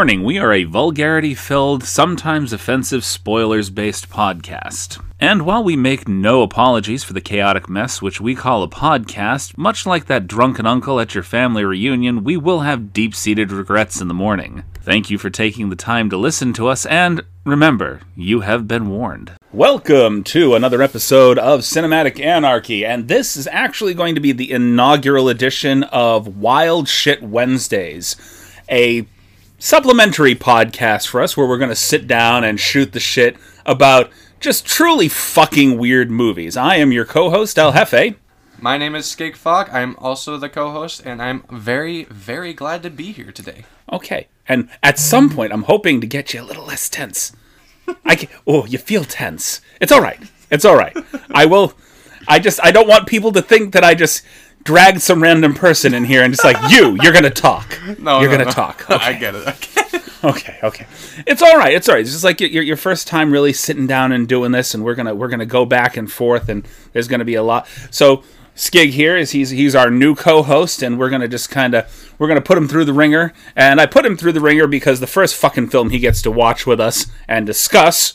Warning we are a vulgarity filled, sometimes offensive spoilers based podcast. And while we make no apologies for the chaotic mess which we call a podcast, much like that drunken uncle at your family reunion, we will have deep seated regrets in the morning. Thank you for taking the time to listen to us, and remember, you have been warned. Welcome to another episode of Cinematic Anarchy, and this is actually going to be the inaugural edition of Wild Shit Wednesdays, a supplementary podcast for us where we're going to sit down and shoot the shit about just truly fucking weird movies. I am your co host, El Jefe. My name is Skig Fogg. I'm also the co-host, and I'm very, very glad to be here today. Okay. And at some point, I'm hoping to get you a little less tense. I can, oh, you feel tense. It's all right. It's all right. I will. I just. I don't want people to think that I just dragged some random person in here and just like you. You're gonna talk. No, you're no, gonna no. talk. I Okay. get it. I get it. okay. Okay. It's all right. It's all right. It's just like your your first time really sitting down and doing this, and we're gonna we're gonna go back and forth, and there's gonna be a lot. So. Skig here is he's he's our new co-host and we're gonna just kind of we're gonna put him through the ringer and I put him through the ringer because the first fucking film he gets to watch with us and discuss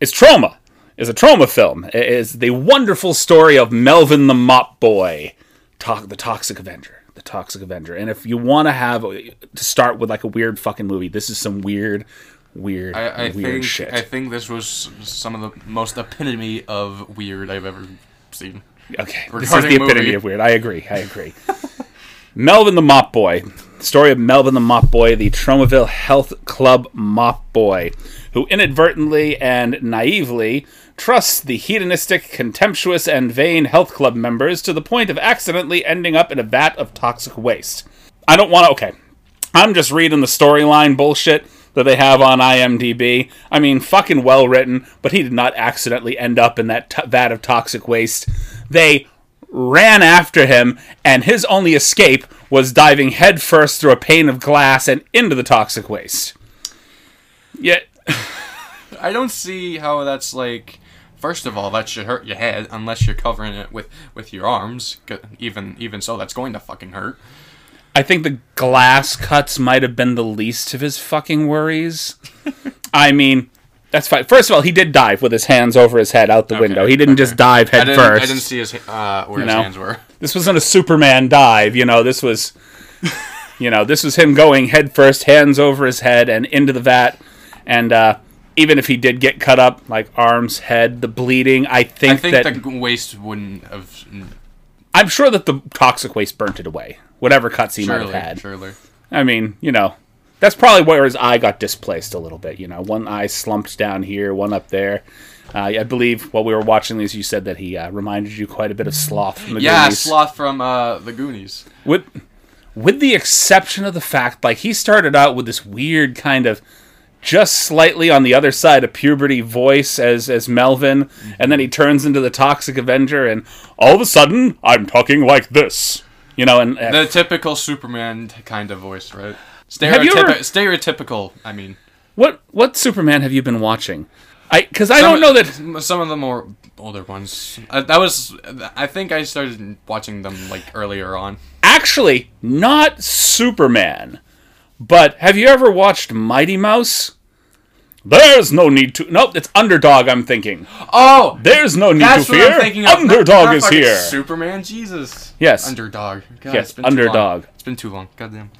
is Troma is a Troma film It is the wonderful story of Melvin the Mop Boy to- the Toxic Avenger the Toxic Avenger and if you want to have to start with like a weird fucking movie this is some weird weird I, I weird think shit I think this was some of the most epitome of weird I've ever seen. Okay, this is the epitome movie. of weird. I agree. I agree. Melvin the Mop Boy. Story of Melvin the Mop Boy, the Tromaville Health Club Mop Boy, who inadvertently and naively trusts the hedonistic, contemptuous, and vain health club members to the point of accidentally ending up in a vat of toxic waste. I don't want to. Okay. I'm just reading the storyline bullshit that they have on IMDb. I mean, fucking well written, but he did not accidentally end up in that t- vat of toxic waste. They ran after him, and his only escape was diving headfirst through a pane of glass and into the toxic waste. Yet, I don't see how that's like. First of all, that should hurt your head unless you're covering it with with your arms. Even even so, that's going to fucking hurt. I think the glass cuts might have been the least of his fucking worries. I mean, that's fine. First of all, he did dive with his hands over his head out the window. He didn't just dive I head didn't, first. I didn't see his uh, where his know? hands were. this wasn't a Superman dive, you know. This was, you know, this was him going head first, hands over his head, and into the vat. And uh, even if he did get cut up, like arms, head, the bleeding, I think, I think that the waste wouldn't have. I'm sure that the toxic waste burnt it away. Whatever cuts he might Surely, have had. surely. I mean, you know, that's probably where his eye got displaced a little bit. You know, one eye slumped down here, one up there. Uh, I believe while we were watching these, you said that he uh, reminded you quite a bit of Sloth from the Yeah, Goonies. Yeah, Sloth from uh, the Goonies. with with the exception of the fact like he started out with this weird kind of just slightly on the other side of puberty voice as as Melvin and then he turns into the toxic avenger and all of a sudden I'm talking like this you know and uh, The typical Superman kind of voice, right? Have Stereotypi- ever- stereotypical. I mean, what what Superman have you been watching I cuz I Some- don't know that some of the more older ones. Uh, that was. I think I started watching them like earlier on. actually not Superman but have you ever watched Mighty Mouse There's no need to. Nope, it's underdog. I'm thinking. Oh, There's no need that's to what fear. I'm thinking of. Underdog is here. Superman, Jesus. Yes. Underdog. God, Yes, it's been too long. underdog. It's been too long. Goddamn.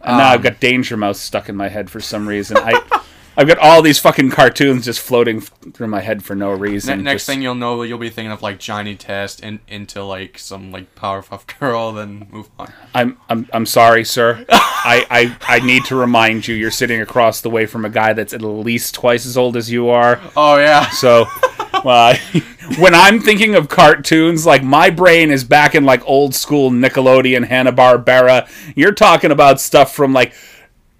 And now I've um, got Danger Mouse stuck in my head for some reason. I, I've got all these fucking cartoons just floating through my head for no reason. Ne- next Just- thing you'll know, you'll be thinking of like Johnny Test and into like some like Powerpuff Girl, then move on. I'm, I'm, I'm sorry, sir. I, I, I need to remind you, you're sitting across the way from a guy that's at least twice as old as you are. Oh yeah. So, uh, when I'm thinking of cartoons, like my brain is back in like old school Nickelodeon, Hanna Barbera. You're talking about stuff from like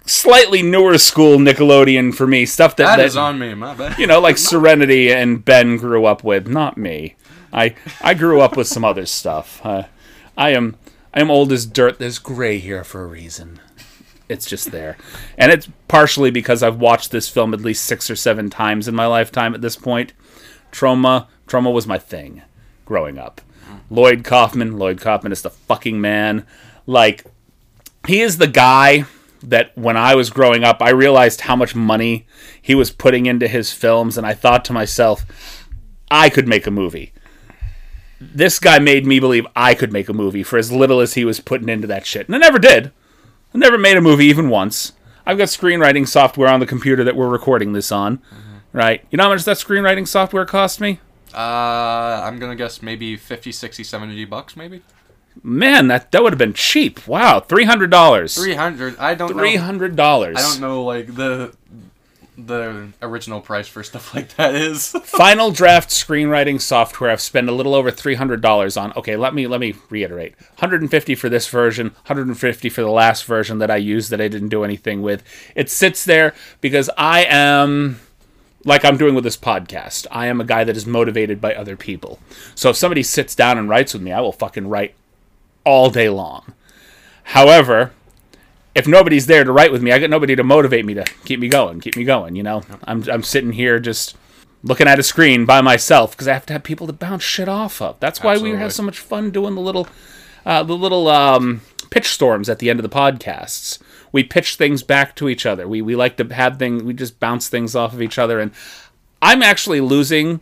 slightly newer school Nickelodeon for me. Stuff that, That that is on me. My bad. you know, like Serenity and Ben grew up with. Not me. I I grew up with some other stuff. Uh, I am I am old as dirt. There's gray here for a reason. It's just there, and it's partially because I've watched this film at least six or seven times in my lifetime. At this point, Troma Troma was my thing growing up. Lloyd Kaufman, Lloyd Kaufman is the fucking man. Like he is the guy that when I was growing up, I realized how much money he was putting into his films, and I thought to myself, I could make a movie. This guy made me believe I could make a movie for as little as he was putting into that shit. And I never did. I never made a movie even once. I've got screenwriting software on the computer that we're recording this on. Right. You know how much that screenwriting software cost me? Uh, I'm gonna guess maybe 50, 60, 70 bucks, maybe Man, that that would have been cheap. Wow, three hundred dollars. three hundred. I don't Three know. hundred dollars. I don't know like the the original price for stuff like that is. Final draft screenwriting software. I've spent a little over three hundred dollars on. Okay, let me let me reiterate: one hundred and fifty for this version, one hundred and fifty for the last version that I used that I didn't do anything with. It sits there because I am. Like I'm doing with this podcast. I am a guy that is motivated by other people. So if somebody sits down and writes with me, I will fucking write all day long. However, if nobody's there to write with me, I got nobody to motivate me to keep me going, keep me going. You know, I'm I'm sitting here just looking at a screen by myself because I have to have people to bounce shit off of. That's why we have so much fun doing the little uh, the little um, pitch storms at the end of the podcasts. We pitch things back to each other. We we like to have things. We just bounce things off of each other, and I'm actually losing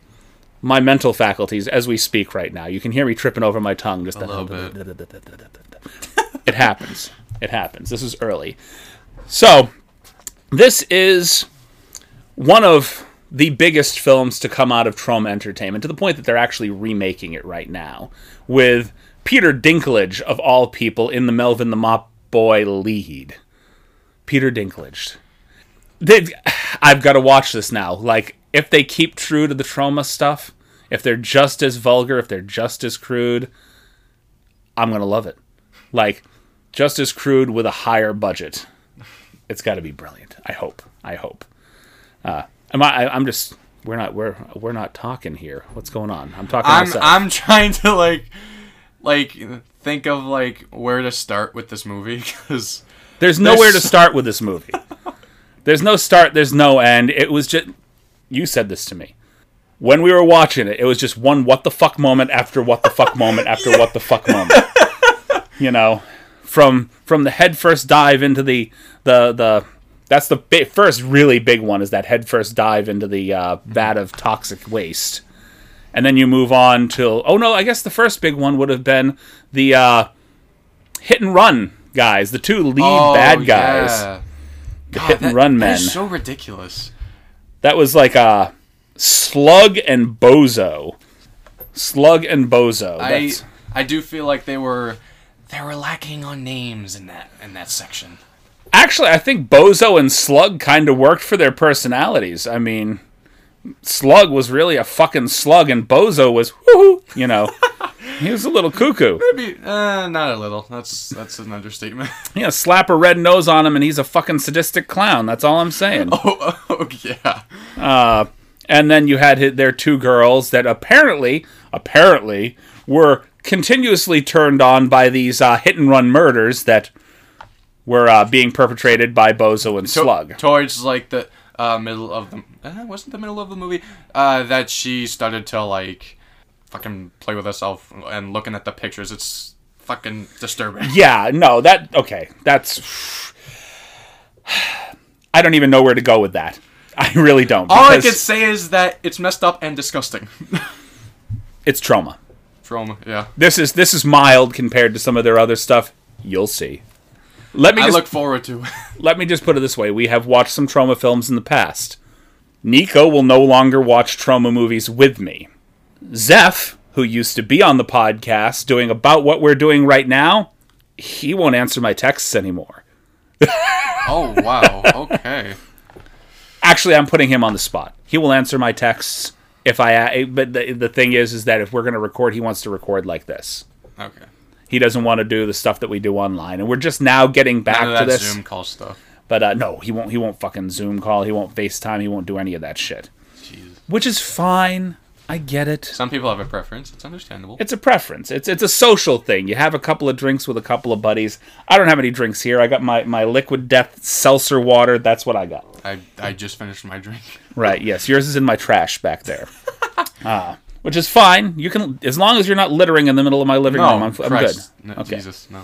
my mental faculties as we speak right now. You can hear me tripping over my tongue just A little bit. it happens. It happens. This is early. So, this is one of the biggest films to come out of Troma Entertainment to the point that they're actually remaking it right now with Peter Dinklage, of all people, in the Melvin the Mop Boy lead. Peter Dinklage. They, I've got to watch this now. Like, if they keep true to the Troma stuff, if they're just as vulgar, if they're just as crude, I'm going to love it. Like, just as crude with a higher budget. It's got to be brilliant. I hope. I hope. Uh, am I, I? I'm just. We're not. We're we're not talking here. What's going on? I'm talking. I'm myself. I'm trying to like like think of like where to start with this movie because There's nowhere to start with this movie. There's no start. There's no end. It was just. You said this to me when we were watching it. It was just one what the fuck moment after what the fuck moment after what the fuck moment. You know, from from the head first dive into the the the. That's the first really big one. Is that head first dive into the uh, vat of toxic waste, and then you move on till. Oh no, I guess the first big one would have been the uh, hit and run guys, the two lead bad guys. Oh, the hit and run men. So ridiculous. That was like uh, Slug and Bozo. Slug and Bozo. I That's, I do feel like they were they were lacking on names in that in that section. actually, I think Bozo and Slug kind of worked for their personalities. I mean, Slug was really a fucking slug, and Bozo was, whoo, you know, he was a little cuckoo. Maybe uh, not a little. That's that's an understatement. Know, slap a red nose on him, and he's a fucking sadistic clown. That's all I'm saying. oh, yeah. Uh, and then you had their two girls that apparently, apparently, were continuously turned on by these uh, hit and run murders that were uh, being perpetrated by Bozo and To- Slug. towards like the uh, middle of the uh, wasn't the middle of the movie uh, that she started to like fucking play with herself and looking at the pictures. It's fucking disturbing. Yeah, no, that okay. That's I don't even know where to go with that. I really don't. All I can say is that it's messed up and disgusting. it's Troma. Troma, yeah. This is this is mild compared to some of their other stuff. You'll see. Let me I just look forward to. let me just put it this way: we have watched some Troma films in the past. Nico will no longer watch Troma movies with me. Zeph, who used to be on the podcast doing about what we're doing right now, he won't answer my texts anymore. oh wow. Okay. Actually, I'm putting him on the spot. He will answer my texts if I. But the, the thing is, is that if we're going to record, he wants to record like this. Okay. He doesn't want to do the stuff that we do online, and we're just now getting back None of to that this. Zoom call stuff. But uh, no, he won't. He won't fucking Zoom call. He won't FaceTime. He won't do any of that shit. Jeez. Which is fine. I get it. Some people have a preference. It's understandable. It's a preference. It's it's a social thing. You have a couple of drinks with a couple of buddies. I don't have any drinks here. I got my, my liquid death seltzer water. That's what I got. I I just finished my drink. Right. Yes. Yours is in my trash back there. Ah, which is fine. You can as long as you're not littering in the middle of my living room. I'm, I'm good. No, Okay. Jesus, no.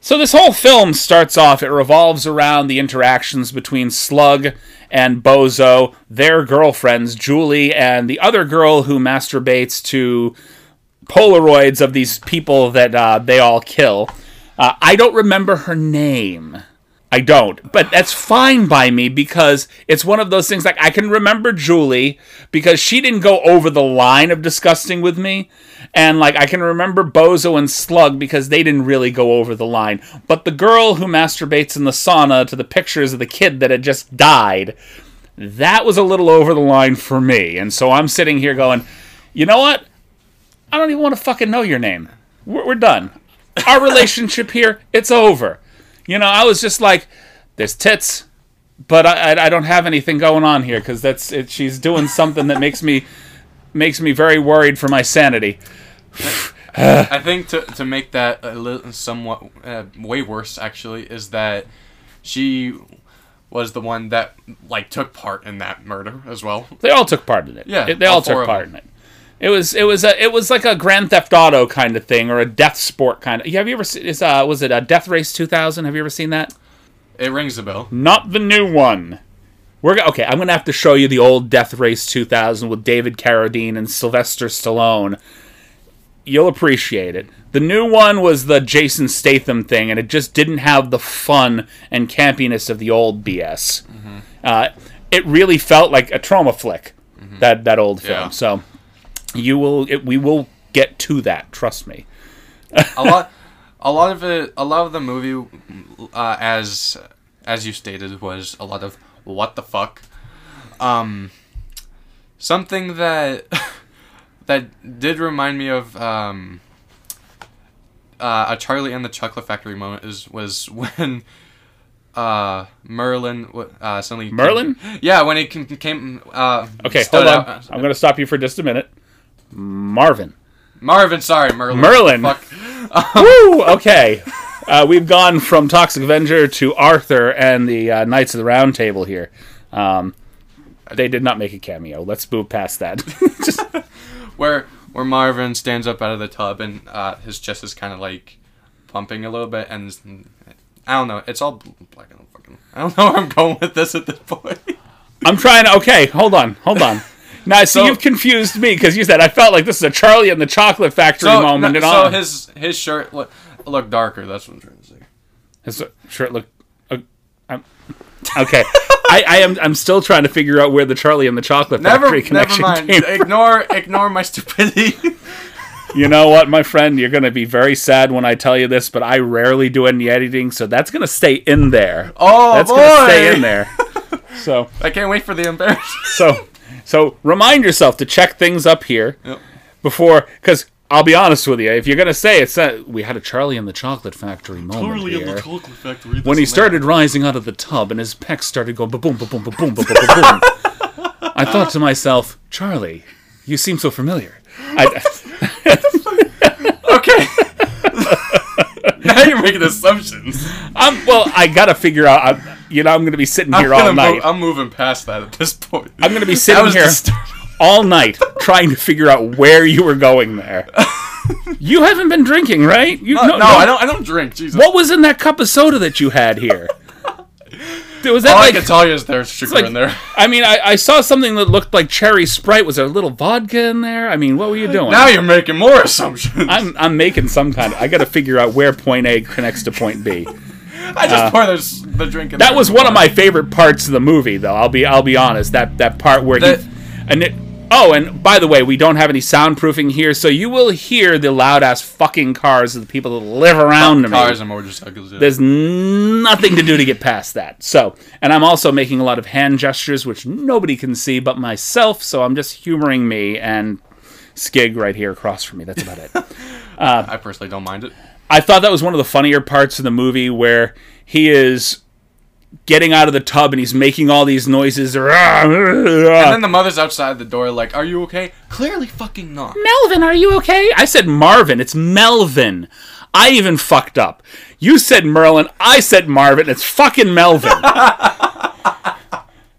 So this whole film starts off, it revolves around the interactions between Slug and Bozo, their girlfriends, Julie and the other girl who masturbates to Polaroids of these people that uh, they all kill. Uh, I don't remember her name. I don't, but that's fine by me because it's one of those things like I can remember Julie because she didn't go over the line of disgusting with me. And like I can remember Bozo and Slug because they didn't really go over the line. But the girl who masturbates in the sauna to the pictures of the kid that had just died, that was a little over the line for me. And so I'm sitting here going, you know what? I don't even want to fucking know your name. We're, we're done. Our relationship here, it's over. You know, I was just like, there's tits, but I, I, I don't have anything going on here because that's it, she's doing something that makes me makes me very worried for my sanity. I think to, to make that a little somewhat uh, way worse actually is that she was the one that like took part in that murder as well. They all took part in it. Yeah, they all, all took part in it. It was it was a it was like a Grand Theft Auto kind of thing or a Death Sport kind of. Have you ever seen? Is uh was it a Death Race 2000? Have you ever seen that? It rings a bell. Not the new one. We're go- okay. I'm gonna have to show you the old Death Race 2000 with David Carradine and Sylvester Stallone. You'll appreciate it. The new one was the Jason Statham thing, and it just didn't have the fun and campiness of the old BS. Uh, it really felt like a Troma flick. That that old film. Yeah. So you will. It, we will get to that. Trust me. a lot a lot of it a lot of the movie uh, as as you stated was a lot of what the fuck um something that that did remind me of um uh, a Charlie and the Chocolate Factory moment is was when uh Merlin uh suddenly Merlin? yeah when he came, came uh Okay, hold on. out- I'm going to stop you for just a minute. Marvin. Marvin sorry Merlin Merlin. fuck Woo! Okay. Uh, we've gone from Toxic Avenger to Arthur and the uh, Knights of the Round Table here. Um, they did not make a cameo. Let's move past that. Just, where where Marvin stands up out of the tub and uh, his chest is kind of like pumping a little bit, and I don't know. It's all black and fucking. I don't know where I'm going with this at this point. I'm trying to. Okay, hold on, hold on. Now, see, So- you've confused me because you said I felt like this is a Charlie and the Chocolate Factory So, moment. no- and so all. his his shirt look, looked darker. That's what I'm trying to say. His shirt looked. Uh, I'm- okay, I, I am. I'm still trying to figure out where the Charlie and the Chocolate Never, Factory never connection mind. came. from. Ignore, ignore my stupidity. You know what, my friend? You're going to be very sad when I tell you this, but I rarely do any editing, so that's going to stay in there. Oh that's boy! going to stay in there. So, I can't wait for the embarrassment. so, so remind yourself to check things up here Yep. before, because I'll be honest with you, if you're going to say it's uh, we had a Charlie and the Chocolate Factory moment here. chocolate factory. when he started rising out of the tub and his pecs started going ba boom ba boom ba boom ba boom ba boom, I thought to myself, Charlie, you seem so familiar. I, Okay. now you're making assumptions. I'm well. I gotta figure out. I, you know, I'm gonna be sitting here all night. move, I'm moving past that at this point. I'm gonna be sitting here disturbing. all night trying to figure out where you were going there. you haven't been drinking, right? You, uh, No, no, I don't. I don't drink. Jesus. What was in that cup of soda that you had here? Was that All like? I can tell you is there's sugar like- in there. I mean, I, I saw something that looked like cherry sprite. Was there a little vodka in there? I mean, what were you doing? Now you're making more assumptions. I'm I'm making some kind of. I got to figure out where point A connects to point B. I just pour this, the drink in uh, That there was one of my favorite parts of the movie, though. I'll be I'll be honest. That that part where That- he and it, oh, and by the way, we don't have any soundproofing here, so you will hear the loud ass fucking cars of the people that live around on. me. Cars and motorcycles. Yeah. There's nothing to do to get past that. So, and I'm also making a lot of hand gestures, which nobody can see but myself. So I'm just humoring me and Skig right here across from me. That's about it. Uh, I personally don't mind it. I thought that was one of the funnier parts of the movie where he is getting out of the tub and he's making all these noises. And then the mother's outside the door, like, "Are you okay?" Clearly, fucking not. Melvin, are you okay? I said Marvin. It's Melvin. I even fucked up. You said Merlin. I said Marvin. It's fucking Melvin.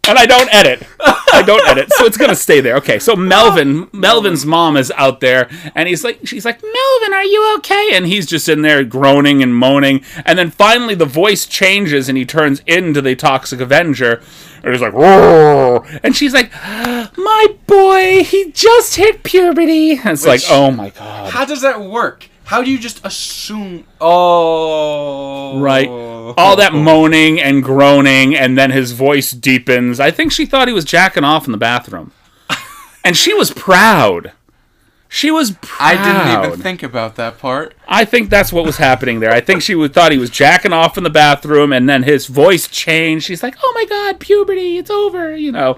and I don't edit. I don't edit, so it's gonna stay there. Okay, so Melvin, Melvin's mom is out there, and he's like, she's like, Melvin, are you okay? And he's just in there groaning and moaning, and then finally the voice changes, and he turns into the Toxic Avenger, and he's like, Roar! and she's like, my boy, he just hit puberty. And it's like, oh my god. How does that work? How do you just assume? Oh, Right. All that moaning and groaning, and then his voice deepens. I think she thought he was jacking off in the bathroom. and she was proud. She was proud. I didn't even think about that part. I think that's what was happening there. I think she was, thought he was jacking off in the bathroom, and then his voice changed. She's like, "Oh my god, puberty, it's over," you know,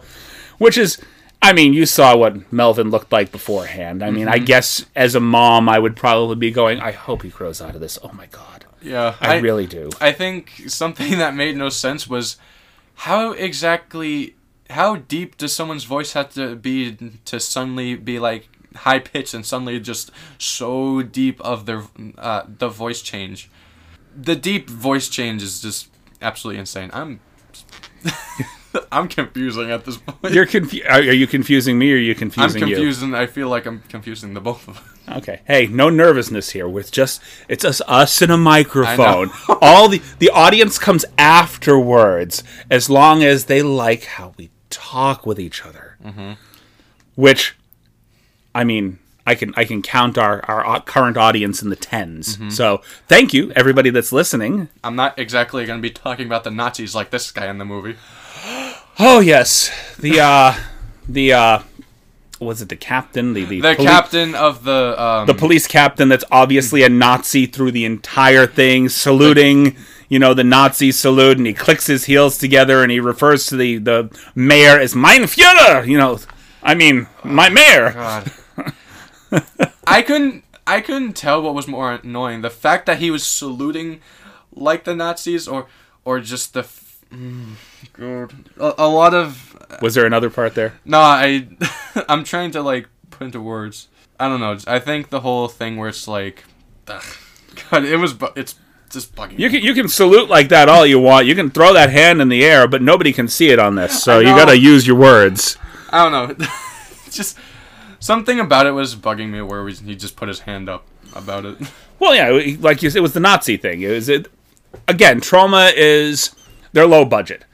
which is, I mean, you saw what Melvin looked like beforehand. I mean, I guess as a mom, I would probably be going, "I hope he grows out of this." Oh my god, Yeah, I, really do. I think something that made no sense was how exactly how deep does someone's voice have to be to suddenly be like high pitched and suddenly just so deep of their uh, the voice change. The deep voice change is just absolutely insane. I'm I'm confusing at this point. You're confu- are, are you confusing me or are you I'm confusing confused I feel like I'm confusing the both of us. Okay. Hey, no nervousness here. With just it's just us and a microphone. All the the audience comes afterwards as long as they like how we talk with each other. Mm-hmm. Which, I mean, I can I can count our our current audience in the 10s Mm-hmm. So thank you everybody that's listening. I'm not exactly going to be talking about the Nazis like this guy in the movie. Oh yes, the uh the uh was it the captain the the, The poli- captain of the um, the police captain that's obviously a Nazi through the entire thing, saluting, you know, the Nazi salute, and he clicks his heels together and he refers to the, the mayor as Mein Führer, you know, I mean, my mayor. God. I couldn't I couldn't tell what was more annoying. The fact that he was saluting like the Nazis or or just the mm, God. A, a lot of Was there another part there? no, I I'm trying to like put into words. I don't know. I think the whole thing where it's like ugh, God, it was bu- it's just bugging. You me. can, you can salute like that all you want. You can throw that hand in the air, but nobody can see it on this. So you got to use your words. I don't know. just something about it was bugging me where we, he just put his hand up about it. Well, yeah, like you said, it was the Nazi thing. It was it again. Troma is they're low budget.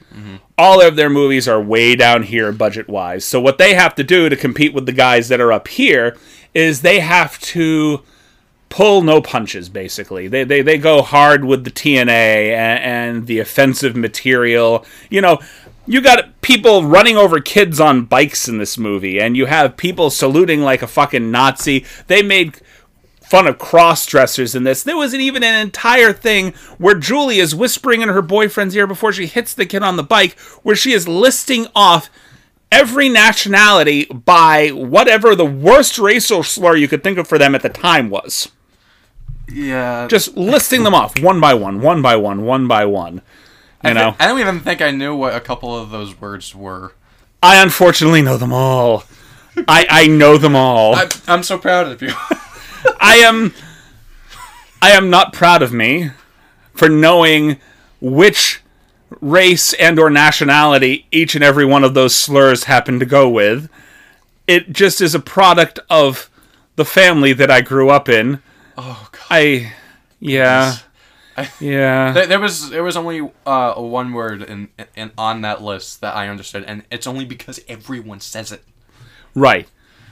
All of their movies are way down here budget wise. So what they have to do to compete with the guys that are up here is they have to pull no punches. Basically, they they, they go hard with the TNA and, and the offensive material. You know. You got people running over kids on bikes in this movie, and you have people saluting like a fucking Nazi. They made fun of cross dressers in this. There wasn't even an entire thing where Julie is whispering in her boyfriend's ear before she hits the kid on the bike, where she is listing off every nationality by whatever the worst racial slur you could think of for them at the time was. Yeah. Just listing them off one by one, one by one, one by one. You know, I don't even think I knew what a couple of those words were. I unfortunately know them all. I, I know them all. I, I'm so proud of you. I am I am not proud of me for knowing which race and or nationality each and every one of those slurs happen to go with. It just is a product of the family that I grew up in. oh god. I yeah. Yeah. There, there was there was only uh, one word in, in on that list that I understood, and it's only because everyone says it. Right.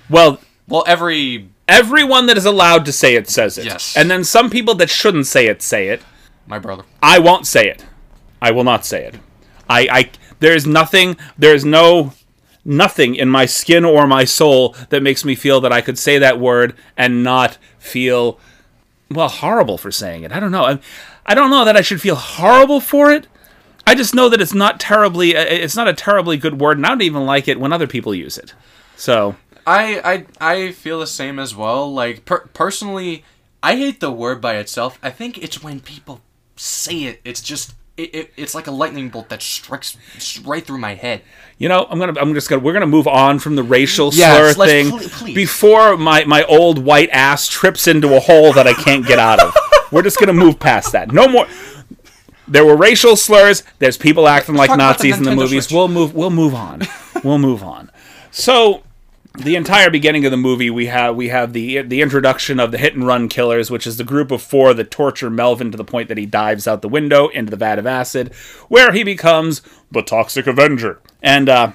Well, Well, every everyone that is allowed to say it says it. Yes. And then some people that shouldn't say it say it. my brother. I won't say it. I will not say it. I, I there is nothing there is no nothing in my skin or my soul that makes me feel that I could say that word and not feel well horrible for saying it. I don't know. I, I don't know that I should feel horrible for it. I just know that it's not terribly it's not a terribly good word and I don't even like it when other people use it. So, I I I feel the same as well. Like per- personally, I hate the word by itself. I think it's when people say it. It's just it, it it's like a lightning bolt that strikes right through my head. You know, I'm gonna, I'm just gonna, we're gonna move on from the racial Yes, slur thing pl- please. before my my old white ass trips into a hole that I can't get out of. we're just gonna move past that. No more. there were racial slurs. There's people acting like about the Nazis in the movies. Switch. We'll move. We'll move on. we'll move on. So, the entire beginning of the movie, we have we have the the introduction of the hit and run killers, which is the group of four that torture Melvin to the point that he dives out the window into the vat of acid, where he becomes the Toxic Avenger. And uh,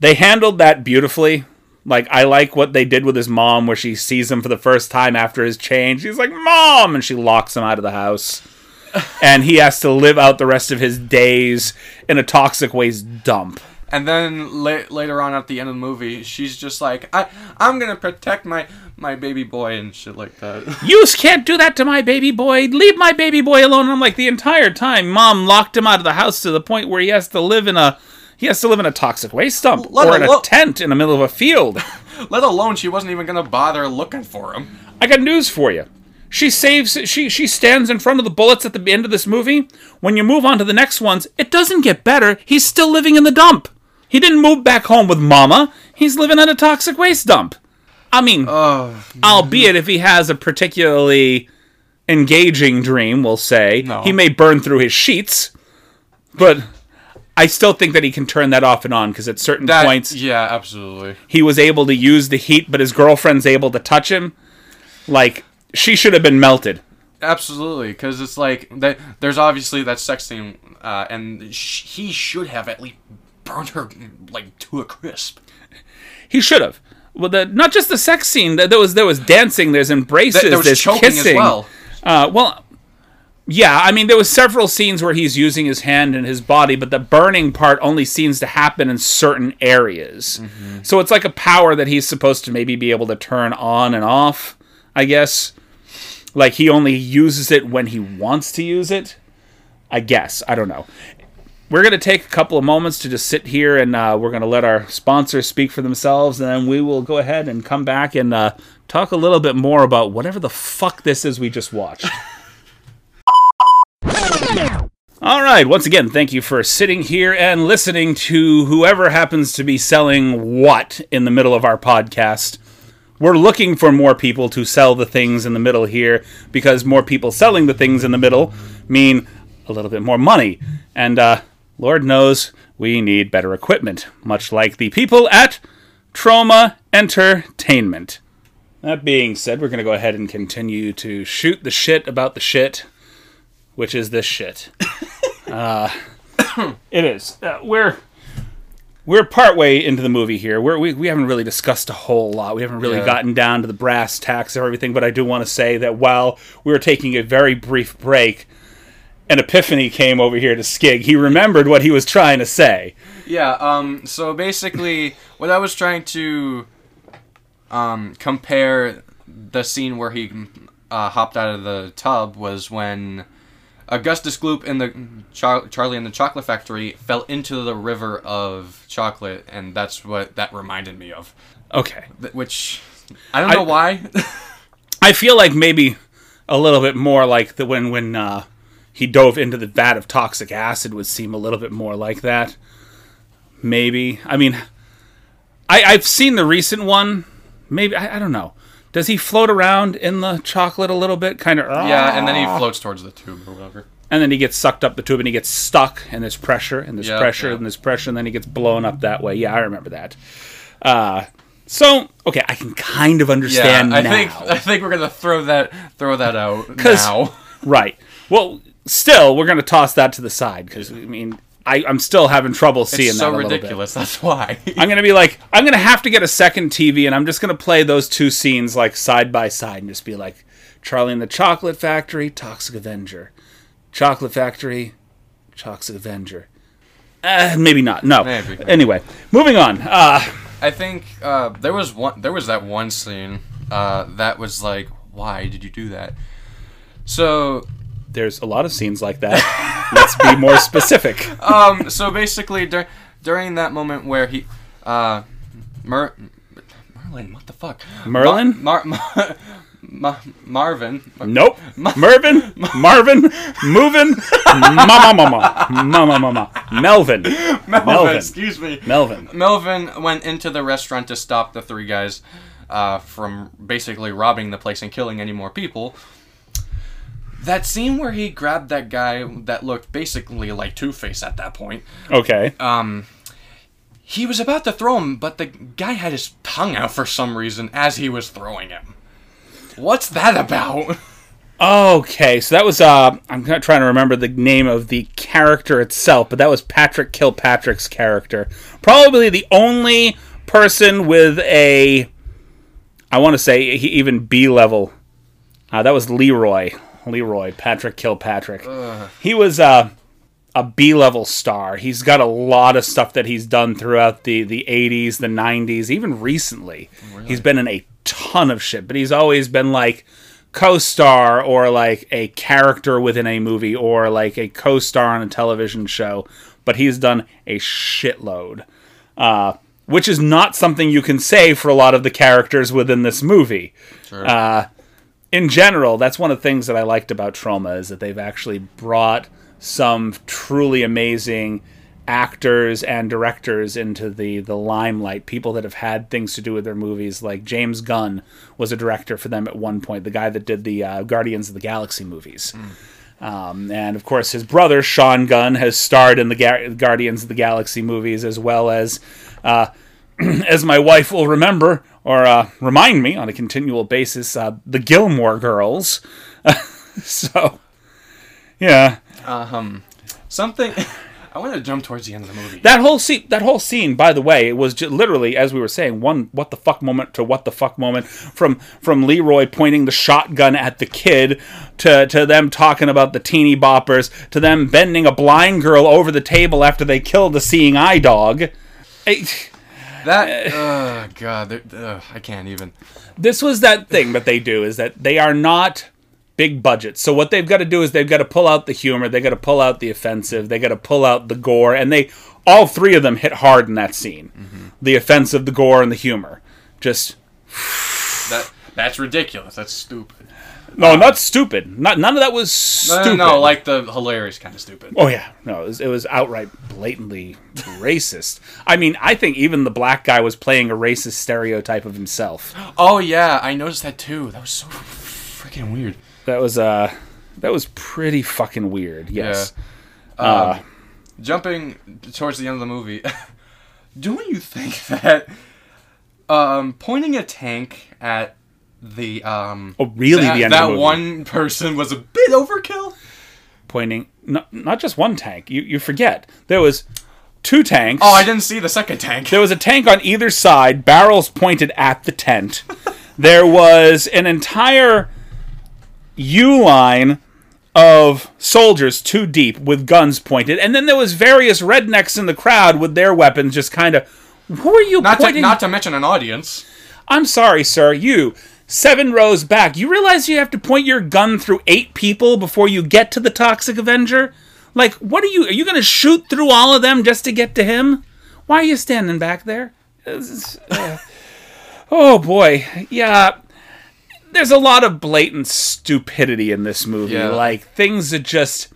they handled that beautifully. Like I like what they did with his mom, where she sees him for the first time after his change. She's like, "Mom," and she locks him out of the house, and he has to live out the rest of his days in a toxic waste dump. And then la- later on at the end of the movie, she's just like, I, I'm gonna protect my my baby boy and shit like that. You can't do that to my baby boy. Leave my baby boy alone. And I'm like, the entire time, mom locked him out of the house to the point where he has to live in a he has to live in a toxic waste dump Let or in a alone- tent in the middle of a field. Let alone she wasn't even gonna bother looking for him. I got news for you. She saves. She she stands in front of the bullets at the end of this movie. When you move on to the next ones, it doesn't get better. He's still living in the dump. He didn't move back home with Mama. He's living in a toxic waste dump. I mean, Oh, albeit if he has a particularly engaging dream, we'll say No. he may burn through his sheets, but I still think that he can turn that off and on because at certain that points yeah, absolutely. he was able to use the heat, but his girlfriend's able to touch him. Like she should have been melted. Absolutely, because it's like that. There's obviously that sex scene, uh, and sh- he should have at least burned her like to a crisp. He should have. Well, the not just the sex scene. There was there was dancing. There's embraces. Th- there was there's choking kissing. as well. Uh, well, yeah. I mean, there was several scenes where he's using his hand and his body, but the burning part only seems to happen in certain areas. Mm-hmm. So it's like a power that he's supposed to maybe be able to turn on and off. I guess. Like he only uses it when he wants to use it. I guess. I don't know. We're going to take a couple of moments to just sit here and uh, we're going to let our sponsors speak for themselves. And then we will go ahead and come back and uh, talk a little bit more about whatever the fuck this is we just watched. All right, once again, thank you for sitting here and listening to whoever happens to be selling what in the middle of our podcast. We're looking for more people to sell the things in the middle here because more people selling the things in the middle mean a little bit more money. And uh, Lord knows we need better equipment, much like the people at Troma Entertainment. That being said, we're going to go ahead and continue to shoot the shit about the shit, which is this shit. uh, it is. Uh, we're we're partway into the movie here. We're, we we haven't really discussed a whole lot. We haven't really Yeah. gotten down to the brass tacks of everything. But I do want to say that while we were taking a very brief break, an epiphany came over here to Skig. He remembered what he was trying to say. Yeah. Um. So basically, what I was trying to um compare the scene where he uh, hopped out of the tub was when Augustus Gloop in the Char- Charlie and the Chocolate Factory fell into the river of chocolate, and that's what that reminded me of. Okay. Th- Which I don't know why. I feel like maybe a little bit more like the when when uh, he dove into the vat of toxic acid would seem a little bit more like that. Maybe. I mean, I I've seen the recent one. Maybe I, I don't know. Does he float around in the chocolate a little bit, kind of? yeah, and then he floats towards the tube or whatever. and then he gets sucked up the tube and he gets stuck and there's pressure and there's Yeah, pressure yeah. and there's pressure and then he gets blown up that way. Yeah, I remember that. Uh, so okay, I can kind of understand. Yeah, I now. think I think we're gonna throw that throw that out now. Right. Well, still, we're going to toss that to the side because I mean, I, I'm still having trouble seeing It's that so little bit. ridiculous. That's why. I'm going to be like, I'm going to have to get a second TV, and I'm just going to play those two scenes like side by side and just be like, Charlie and the Chocolate Factory, Toxic Avenger, Chocolate Factory, Toxic Avenger. Uh, maybe not. No. Maybe. Anyway, moving on. Uh, I think uh, there was one. There was that one scene uh, that was like, why did you do that? So, there's a lot of scenes like that. Let's be more specific. um, so basically, dur- during that moment where he, uh, Mer- Merlin, what the fuck? Merlin? Mar- Mar- Ma- Marvin. Nope. Mervin, Marvin, moving, mama, mama, mama, mama, Melvin, Melvin, Melvin. Excuse me. Melvin. Melvin went into the restaurant to stop the three guys uh, from basically robbing the place and killing any more people. That scene where he grabbed that guy that looked basically like Two Face at that point. Okay. Um, he was about to throw him, but the guy had his tongue out for some reason as he was throwing him. What's that about? Okay, so that was uh I'm not trying to remember the name of the character itself, but that was Patrick Kilpatrick's character. Probably the only person with a I want to say he- even B level. Uh, that was Leroy. Leroy, Patrick Kilpatrick. He was uh a B level star. He's got a lot of stuff that he's done throughout the, the 80s, the 90s, even recently. He's been in a ton of shit, but he's always been like co star or like a character within a movie or like a co star on a television show. But he's done a shitload. Uh, which is not something you can say for a lot of the characters within this movie Sure. Uh, in general, that's one of the things that I liked about Troma is that they've actually brought some truly amazing actors and directors into the the limelight. People that have had things to do with their movies, like James Gunn was a director for them at one point. The guy that did the uh, Guardians of the Galaxy movies. Um, and of course, his brother Sean Gunn has starred in the Ga- Guardians of the Galaxy movies, as well as, uh, as my wife will remember or uh, remind me on a continual basis, uh, the Gilmore Girls. so, yeah, um, something. I want to jump towards the end of the movie. that whole scene, that whole scene, by the way, it was ju- literally as we were saying, one what the fuck moment to what the fuck moment from from Leroy pointing the shotgun at the kid to to them talking about the teeny boppers to them bending a blind girl over the table after they killed the seeing eye dog. Eh, that. Oh God, I can't even. this was that thing that they do is that they are not big budgets. So what they've got to do is they've got to pull out the humor, they got to pull out the offensive, they got to pull out the gore, and they all three of them hit hard in that scene. Mm-hmm. The offensive, the gore, and the humor. Just That that's ridiculous. That's stupid. No, not stupid. Not none of that was No, stupid. no, no, like the hilarious kind of stupid. Oh yeah, no, it was, it was outright blatantly racist. I mean, I think even the black guy was playing a racist stereotype of himself. Oh yeah, I noticed that too. That was so freaking weird. That was uh that was pretty fucking weird. Yes. Um, jumping towards the end of the movie, don't you think that um, pointing a tank at the um, Oh, really? that, the end that the one person was a bit overkill? pointing not, not just one tank you, you forget there was two tanks Oh, I didn't see the second tank. there was a tank on either side barrels pointed at the tent there was an entire u line of soldiers two deep with guns pointed and then there was various rednecks in the crowd with their weapons just kind of who are you Not to, pointing not to mention an audience. I'm sorry, sir. You seven rows back. You realize you have to point your gun through eight people before you get to the Toxic Avenger? Like, what are you? Are you going to shoot through all of them just to get to him? Why are you standing back there? Uh, oh boy, yeah. There's a lot of blatant stupidity in this movie. Yeah. Like things that just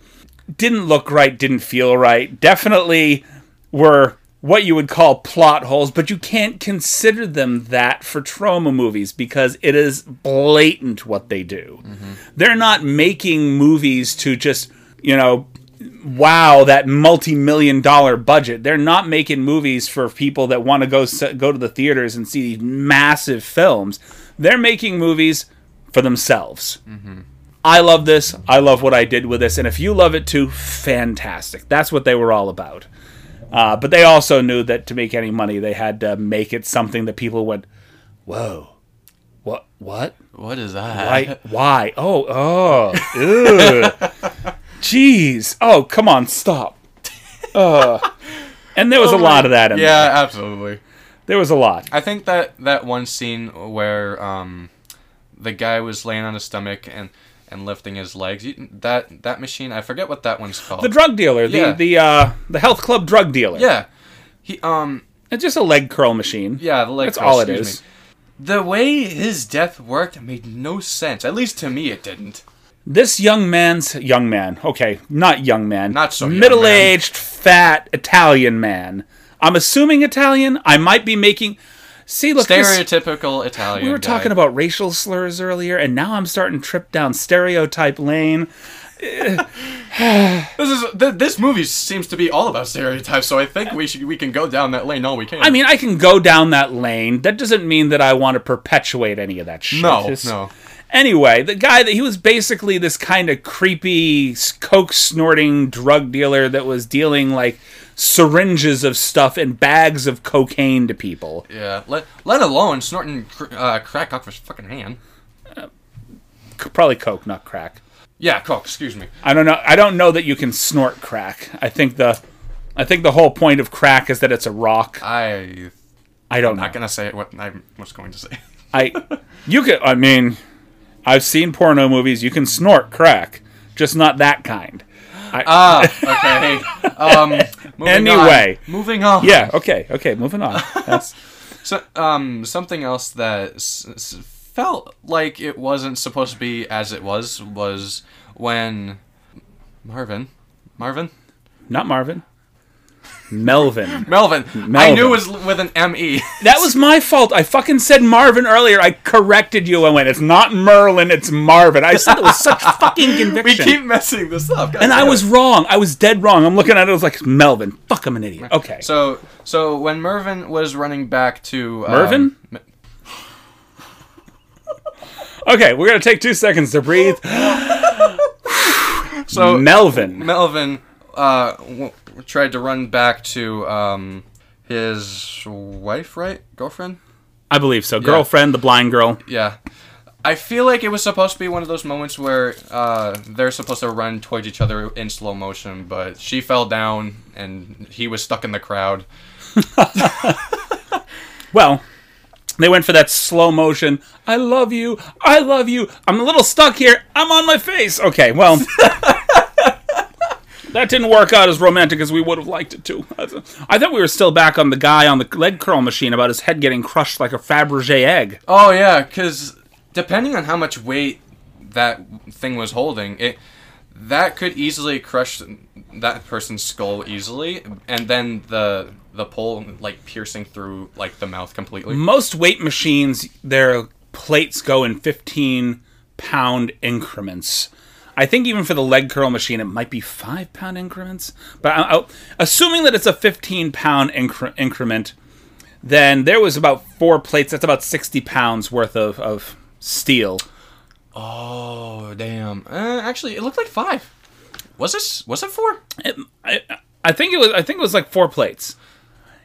didn't look right, didn't feel right. Definitely were what you would call plot holes, but you can't consider them that for Troma movies because it is blatant what they do. Mm-hmm. They're not making movies to just, you know, wow that multi-million dollar budget. They're not making movies for people that want to go go to the theaters and see these massive films. They're making movies for themselves. Mm-hmm. I love this. I love what I did with this. And if you love it too, fantastic. That's what they were all about. Uh, but they also knew that to make any money, they had to make it something that people went, "Whoa, what? What? What is that? Why? Why? Oh, oh, jeez. Oh, come on, stop." Uh, and there was a lot of that in there. Yeah, absolutely. There was a lot. I think that that one scene where um, the guy was laying on his stomach and and lifting his legs. You, that that machine, I forget what that one's called. The drug dealer, the Yeah. the uh, the health club drug dealer. yeah, he um it's just a leg curl machine. yeah the leg. That's curl, all it is. me. The way his death worked made no sense. At least to me, it didn't. This young man's young man. Okay, not young man. Not so middle-aged, fat Italian man. I'm assuming Italian. I might be making. See, look, this- Stereotypical Italian. we were guy. talking about racial slurs earlier, and now I'm starting to trip down stereotype lane. This is th- this movie seems to be all about stereotypes, so I think we should we can go down that lane all we can. I mean, I can go down that lane. That doesn't mean that I want to perpetuate any of that shit. no, It's- no. Anyway, the guy that he was basically this kind of creepy coke snorting drug dealer that was dealing like syringes of stuff and bags of cocaine to people. Yeah, let let alone snorting uh, crack off his fucking hand. C- Probably coke, not crack. Yeah, coke. Excuse me. I don't know. I don't know that you can snort crack. I think the, I think the whole point of crack is that it's a rock. I I don't I'm know. not gonna say what I was going to say. I, you could. I mean, I've seen porno movies. You can snort crack, just not that kind. Ah, okay. Um, moving Anyway. on. moving on. Yeah. Okay. Okay. Moving on. That's So, um, something else that s- s- felt like it wasn't supposed to be as it was was when Marvin, Marvin, not Marvin. Melvin. Melvin. I knew it was with an M E. That was my fault. I fucking said Marvin earlier. I corrected you. I went, it's not Merlin, it's Marvin. I said it with such fucking conviction. we keep messing this up. God and I was it. wrong. I was dead wrong. I'm looking at it. I was like, Melvin. Fuck, I'm an idiot. Okay. So, so when Mervin was running back to um, Mervin? Okay, we're going to take two seconds to breathe. so Melvin. Melvin uh, w- tried to run back to um, his wife, right? Girlfriend? I believe so. Girlfriend, the blind girl. Yeah. I feel like it was supposed to be one of those moments where uh, they're supposed to run towards each other in slow motion, but she fell down and he was stuck in the crowd. Well, they went for that slow motion. I love you. I love you. I'm a little stuck here. I'm on my face. Okay, well. that didn't work out as romantic as we would have liked it to. I thought we were still back on the guy on the leg curl machine about his head getting crushed like a Fabergé egg. Oh yeah, because depending on how much weight that thing was holding, it that could easily crush that person's skull easily, and then the the pole like piercing through like the mouth completely. Most weight machines, their plates go in 15 pound increments. I think even for the leg curl machine, it might be five pound increments. But I, I, assuming that it's a 15 pound incre- increment, then there was about four plates. That's about 60 pounds worth of, of steel. Oh damn! Uh, actually, it looked like five. Was this? Was it four? It, I, I think it was. I think it was like four plates.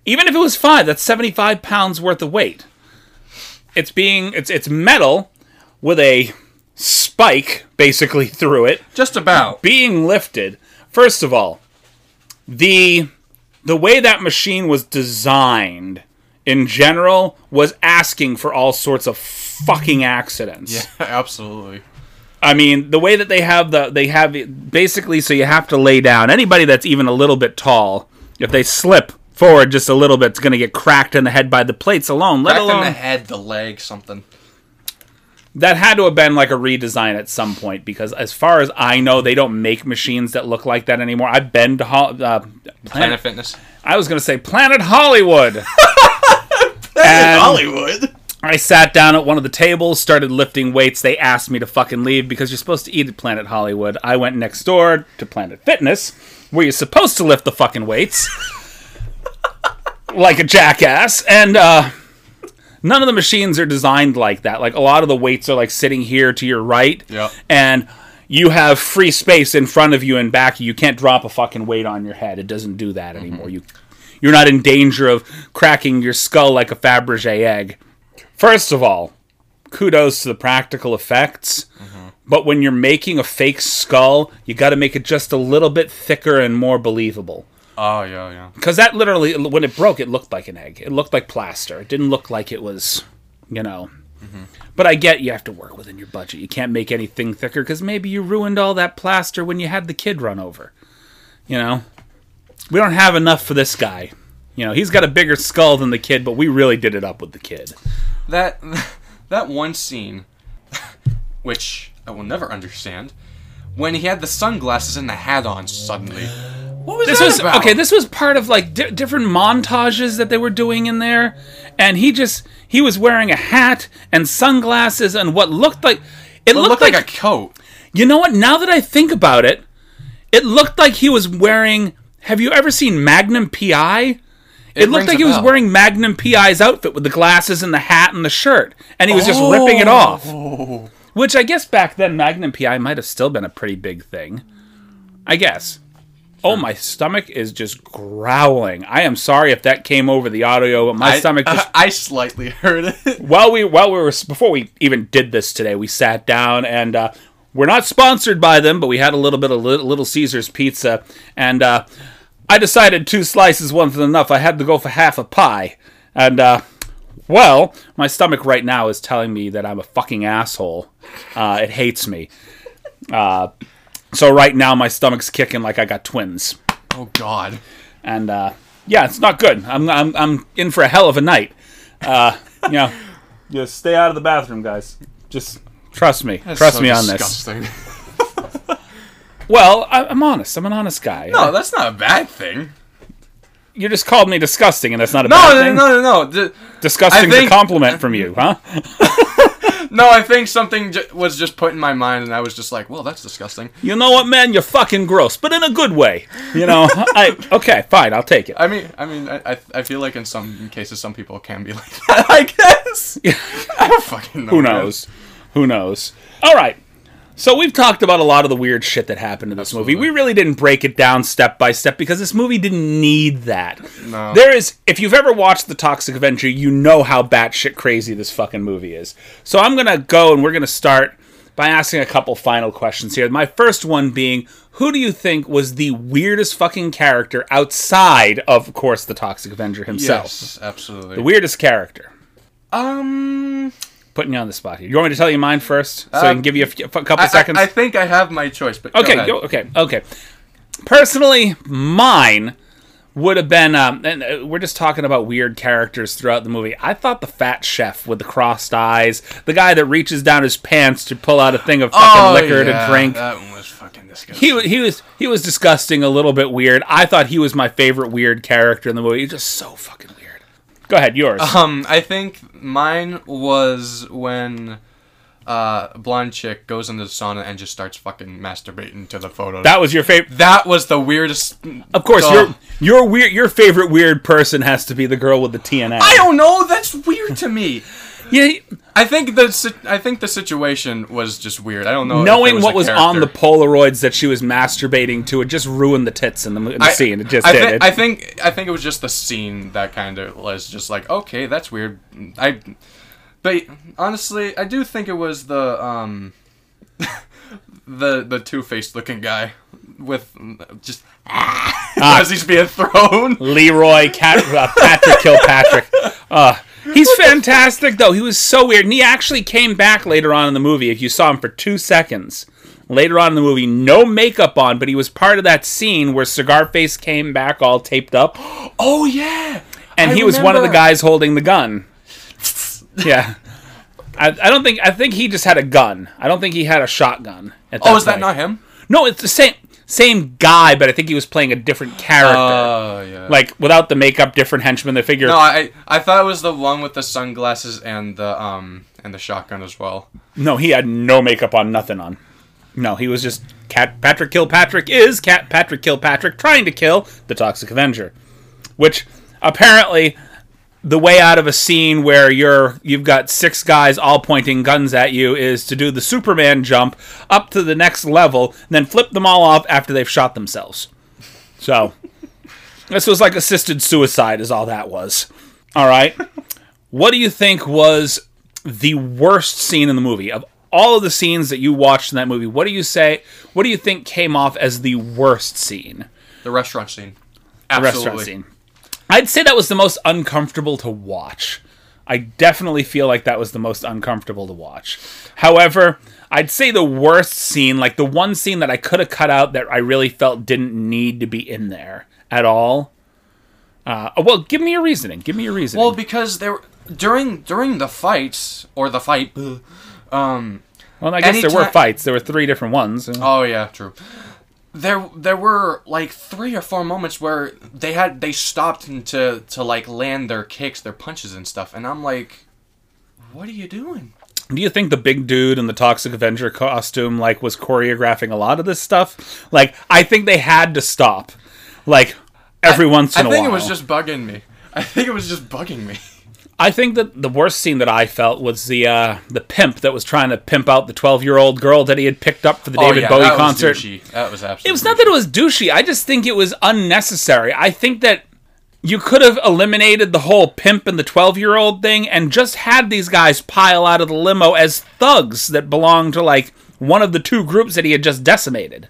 Even if it was five, that's 75 pounds worth of weight. It's being it's it's metal with a spike basically through it. Just about. being lifted first of all the the way that machine was designed in general was asking for all sorts of fucking accidents Yeah, absolutely. i mean the way that they have the they have basically so you have to lay down anybody that's even a little bit tall if they slip forward just a little bit it's going to get cracked in the head by the plates alone let Cracked in alone the head, the leg, something. That had to have been like a redesign at some point because as far as I know, they don't make machines that look like that anymore. I've been to Ho- uh, Planet Planet. Fitness. I was going to say Planet Hollywood. and Hollywood. I sat down at one of the tables, started lifting weights. They asked me to fucking leave because you're supposed to eat at Planet Hollywood. I went next door to Planet Fitness, where you're supposed to lift the fucking weights like a jackass, and uh, none of the machines are designed like that. Like a lot of the weights are like sitting here to your right, Yeah. and you have free space in front of you and back. You can't drop a fucking weight on your head. It doesn't do that mm-hmm. anymore. You you're not in danger of cracking your skull like a Fabergé egg. First of all, kudos to the practical effects. Mm-hmm. But when you're making a fake skull, you got to make it just a little bit thicker and more believable. Oh yeah, yeah. Because that literally, when it broke, it looked like an egg. It looked like plaster. It didn't look like it was, you know. Mm-hmm. But I get you have to work within your budget. You can't make anything thicker because maybe you ruined all that plaster when you had the kid run over. You know? We don't have enough for this guy. You know, he's got a bigger skull than the kid, but we really did it up with the kid. That that one scene, which I will never understand, when he had the sunglasses and the hat on suddenly. What was this that was about? okay. This was part of like di- different montages that they were doing in there, and he just he was wearing a hat and sunglasses and what looked like it, It looked, looked like, like a coat. you know what? Now that I think about it, it looked like he was wearing. Have you ever seen Magnum PI? It, looked like he was wearing Magnum PI's outfit with the glasses and the hat and the shirt, and he was just ripping it off. Oh. Which I guess back then Magnum PI might have still been a pretty big thing. I guess. Oh, my stomach is just growling. I am sorry if that came over the audio, but my I, stomach just I slightly heard it. while we while we were before we even did this today, we sat down and uh, we're not sponsored by them, but we had a little bit of Little, Little Caesars pizza, and uh, I decided two slices wasn't enough. I had to go for half a pie, and uh, well, my stomach right now is telling me that I'm a fucking asshole. Uh, it hates me. So right now my stomach's kicking like I got twins Oh God. and uh, yeah, it's not good. I'm, I'm I'm in for a hell of a night. Uh, you know, just stay out of the bathroom, guys. Just trust me. trust So me on this. Well, I, I'm honest. I'm an honest guy. No, that's not a bad thing. you just called me disgusting, and that's not a No, bad no, thing. no, no, no. D- Disgusting's I think- a compliment from you, huh? No, I think something j- was just put in my mind, and I was just like, "Well, that's disgusting." You know what, man? You're fucking gross, but in a good way. You know. I okay, fine. I'll take it. I mean, I mean, I, I, feel like in some cases, some people can be like that. I guess. I don't fucking know. Who man. knows? Who knows? All right. So we've talked about a lot of the weird shit that happened in this movie. We really didn't break it down step by step because this movie didn't need that. No. There is if you've ever watched The Toxic Avenger, you know how batshit crazy this fucking movie is. So I'm gonna go and we're gonna start by asking a couple final questions here. My first one being who do you think was the weirdest fucking character outside of, of course, the Toxic Avenger himself? Yes, absolutely. The weirdest character. um, Putting you on the spot here. You want me to tell you mine first, so I Um, can give you a, couple I, seconds? I, I think I have my choice, but okay, go, okay, okay. Personally, mine would have been. Um, and uh, we're just talking about weird characters throughout the movie. I thought the fat chef with the crossed eyes, the guy that reaches down his pants to pull out a thing of fucking Oh, liquor yeah, to drink. That one was fucking disgusting. he he was he was disgusting, a little bit weird. I thought he was my favorite weird character in the movie. He's just so fucking weird. Go ahead, yours. Um, I think mine was when uh blonde chick goes into the sauna and just starts fucking masturbating to the photos. that was your favorite. that was the weirdest. Of course, your your weird your favorite weird person has to be the girl with the TNA. I don't know. That's weird to me. Yeah, I think the I think the situation was just weird. I don't know. knowing it what was on the. Polaroids that she was masturbating to, it just ruined the tits in the, in the I- scene. It just I did. thi- It- I think I think it was just the scene that kind of was just like okay, that's weird. I, but honestly, I do think it was the um, the the two faced looking guy with just Ah. as he's being thrown. Leroy Cat, uh, Patrick Kilpatrick. Uh, he's fantastic, though. He was so weird. And he actually came back later on in the movie. If you saw him for two seconds later on in the movie, no makeup on, but he was part of that scene where Cigar Face came back all taped up. Oh yeah, and I he was one of the guys holding the gun. Yeah. I, I don't think I think he just had a gun. I don't think he had a shotgun. At Oh, is that not him? No, it's the same same guy, but I think he was playing a different character. Oh yeah. like without the makeup, different henchman. They figure no, I I thought it was the one with the sunglasses and the um and the shotgun as well. no, he had no makeup on, nothing on. No, he was just Cat Patrick Kilpatrick is Cat Patrick Kilpatrick trying to kill the Toxic Avenger, which apparently the way out of a scene where you're you've got six guys all pointing guns at you is to do the Superman jump up to the next level and then flip them all off after they've shot themselves. So this was like assisted suicide is all that was. All right. What do you think was the worst scene in the movie? Of all of the scenes that you watched in that movie, what do you say what do you think came off as the worst scene? The restaurant scene. the Absolutely. restaurant scene. I'd say that was the most uncomfortable to watch. I definitely feel like that was the most uncomfortable to watch. However, I'd say the worst scene, like the one scene that I could have cut out that I really felt didn't need to be in there at all. Uh, well, give me your reasoning. Give me your reasoning. Well, because there during during the fights or the fight. Um. well, I guess there were fights. There were three different ones. Oh yeah, true. There there were like three or four moments where they had they stopped to to like land their kicks, their punches and stuff, and I'm like, what are you doing? Do you think the big dude in the Toxic Avenger costume like was choreographing a lot of this stuff? Like, I think they had to stop, like every once in I a while. I think it was just bugging me. I think it was just bugging me. I think that the worst scene that I felt was the uh, the pimp that was trying to pimp out the twelve year old girl that he had picked up for the David Bowie Oh, that concert. Was douchey. that was absolutely. It was not that it was douchey. I just think it was unnecessary. I think that you could have eliminated the whole pimp and the 12 year old thing and just had these guys pile out of the limo as thugs that belonged to like one of the two groups that he had just decimated.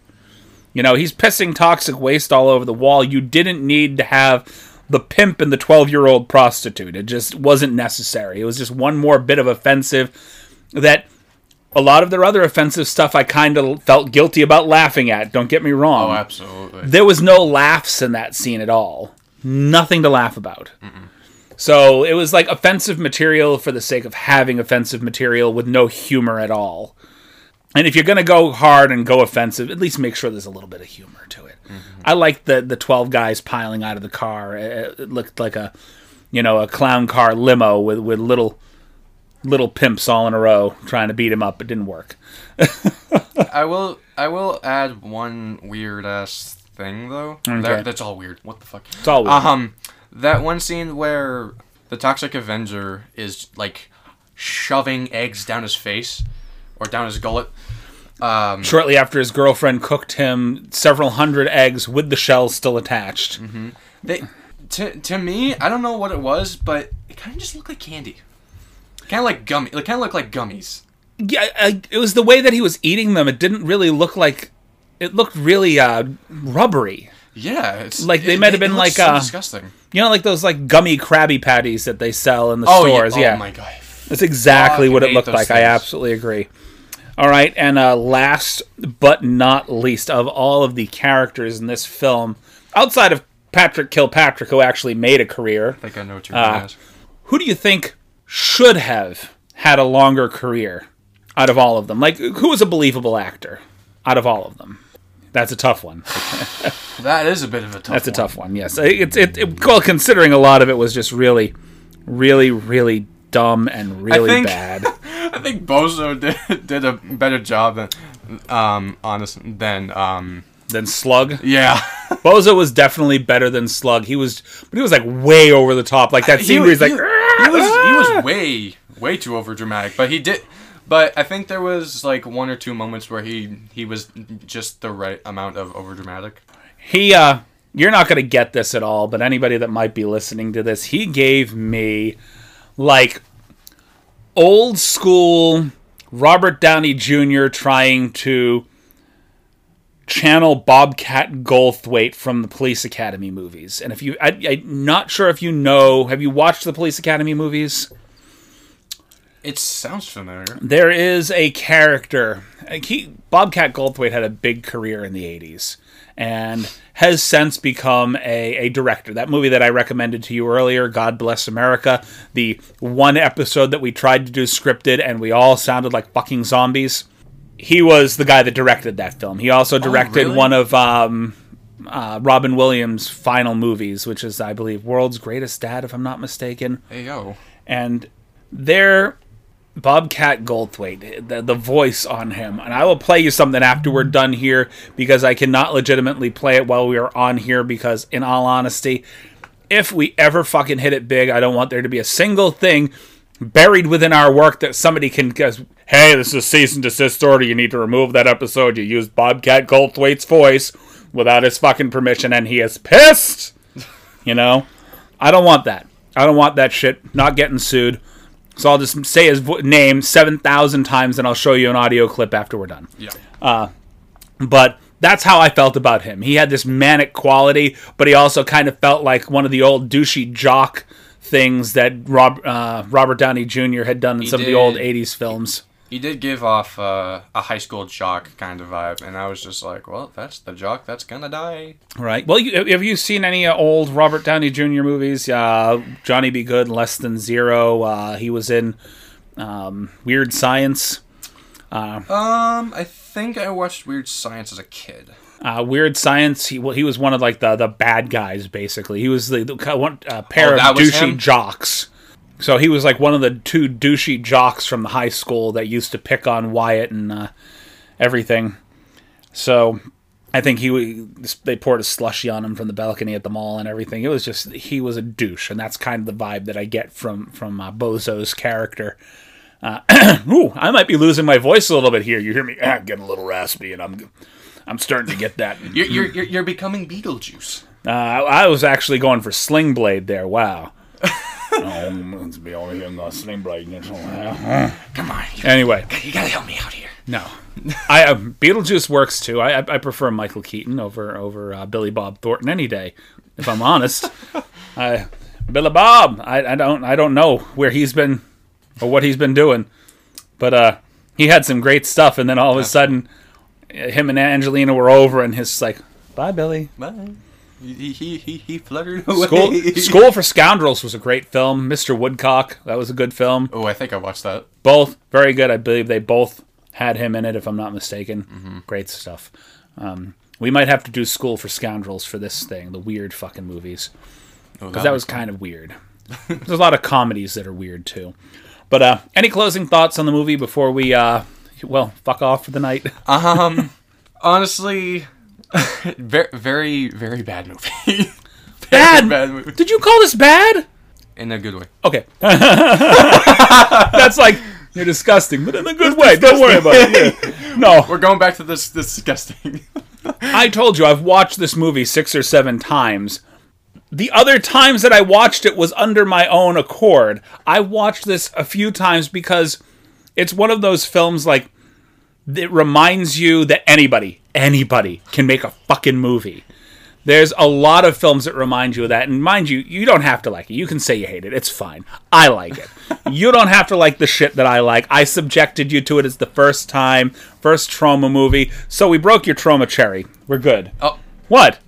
You know, he's pissing toxic waste all over the wall. You didn't need to have the pimp and the 12 year old prostitute. It just wasn't necessary. It was just one more bit of offensive that a lot of their other offensive stuff I kind of felt guilty about laughing at. Don't get me wrong. Oh, absolutely. There was no laughs in that scene at all. Nothing to laugh about. So it was like offensive material for the sake of having offensive material with no humor at all. And if you're gonna go hard and go offensive, at least make sure there's a little bit of humor to it. I liked the the twelve guys piling out of the car. It, it looked like a, you know, a clown car limo with with little little pimps all in a row trying to beat him up. It didn't work. I will. I will add one weird ass thing though. Okay. That, that's all weird. What the fuck? It's all weird. Um, that one scene where the Toxic Avenger is like shoving eggs down his face or down his gullet. Um, Shortly after his girlfriend cooked him several hundred eggs with the shells still attached. they, to to me, I don't know what it was, but it kind of just looked like candy. Kind of like gummy. It kind of looked like gummies. Yeah, I, it was the way that he was eating them. It didn't really look like. It looked really uh, rubbery. Yeah, it's Like, they it- might have been like, so uh, disgusting. You know, like those like gummy Krabby Patties that they sell in the Oh stores. yeah. Yeah, Oh my god. that's exactly Fucking what it looked like. I absolutely agree. All right, and uh, last but not least of all of the characters in this film, outside of Patrick Kilpatrick, who actually made a career, I think I know what you're Uh, ask. who do you think should have had a longer career out of all of them? Like, who was a believable actor out of all of them? That's a tough one. That is a bit of a tough. That's a one. tough one. Yes, it's it, it. Well, considering a lot of it was just really, really, really dumb and really think- bad. I think Bozo did did a better job than um honest than um Than Slug. yeah. Bozo was definitely better than Slug. He was, but he was like way over the top. Like that scene where he's like, he, he was he was way way too over dramatic, but he did. But I think there was like one or two moments where he he was just the right amount of over dramatic. he uh you're not going to get this at all but anybody that might be listening to this he gave me like old school robert downey jr trying to channel bobcat goldthwait from the police academy movies and if you I, i'm not sure if you know have you watched the police academy movies It sounds familiar. there is a character. He, Bobcat Goldthwait had a big career in the 80s and has since become a, a director. That movie that I recommended to you earlier, God Bless America, the one episode that we tried to do scripted and we all sounded like fucking zombies. He was the guy that directed that film. He also directed really? one of um, uh, Robin Williams' final movies, which is, I believe, World's Greatest Dad, if I'm not mistaken Hey yo. and there Bobcat Goldthwait, the, the voice on him, and I will play you something after we're done here because I cannot legitimately play it while we are on here because, in all honesty, if we ever fucking hit it big, I don't want there to be a single thing buried within our work that somebody can goes, hey, this is a cease and desist order. You need to remove that episode. You used Bobcat Goldthwait's voice without his fucking permission, and he is pissed. You know, I don't want that. I don't want that shit. Not getting sued. So I'll just say his vo- name seven thousand times, and I'll show you an audio clip after we're done. Yeah. But that's how I felt about him. He had this manic quality, but he also kind of felt like one of the old douchey jock things that Rob, uh, Robert Downey Jr. had done in some of the old '80s films. He did give off uh, a high school jock kind of vibe, and I was just like, well, that's the jock that's gonna die. Right. Well, you, have you seen any uh, old Robert Downey Jr. movies? Uh, Johnny Be Good, Less Than Zero. Uh, he was in um, Weird Science. Um, I think I watched Weird Science as a kid. Uh, Weird Science. He well, he was one of like the the bad guys basically. He was the, the one uh, pair Oh, of douchey him? jocks. So he was like one of the two douchey jocks from the high school that used to pick on Wyatt and uh, everything. So I think he they poured a slushy on him from the balcony at the mall and everything. It was just he was a douche, and that's kind of the vibe that I get from from uh, Bozo's character. Uh, ooh, I might be losing my voice a little bit here. You hear me ah, getting a little raspy, and I'm I'm starting to get that. You're you're you're, you're becoming Beetlejuice. Uh, I was actually going for Sling Blade there. Wow. oh, let's be over here in the Sling Blade. Come on, you, Anyway, you gotta help me out here. no, I uh, Beetlejuice works too. I I I prefer Michael Keaton over over uh, Billy Bob Thornton any day. If I'm honest, I Billy Bob. I, I don't I don't know where he's been or what he's been doing, but uh, he had some great stuff, and then all of a sudden, him and Angelina were over, and his like, bye Billy. Bye. He he he, he fluttered away. School, School for Scoundrels was a great film. Mr. Woodcock, that was a good film. Oh, I think I watched that. Both very good. I believe they both had him in it, if I'm not mistaken. Great stuff. Um, we might have to do School for Scoundrels for this thing, the weird fucking movies, Oh, because that was kind of weird. There's a lot of comedies that are weird too. But uh, any closing thoughts on the movie before we, uh, well, fuck off for the night? Um, honestly, very very very bad movie. Very Bad? bad movie Did you call this bad? in a good way. Okay. That's like you're disgusting, but in a good way. Don't worry about it. Yeah. No, We're going back to this disgusting. I told you I've watched this movie six or seven times. The other times that I watched it was under my own accord. I watched this a few times because it's one of those films like it reminds you that anybody, anybody can make a fucking movie. There's a lot of films that remind you of that, and mind you, you don't have to like it. You can say you hate it; it's fine. I like it. you don't have to like the shit that I like. I subjected you to it as the first time, first Troma movie. So we broke your Troma cherry. We're good. Oh, What?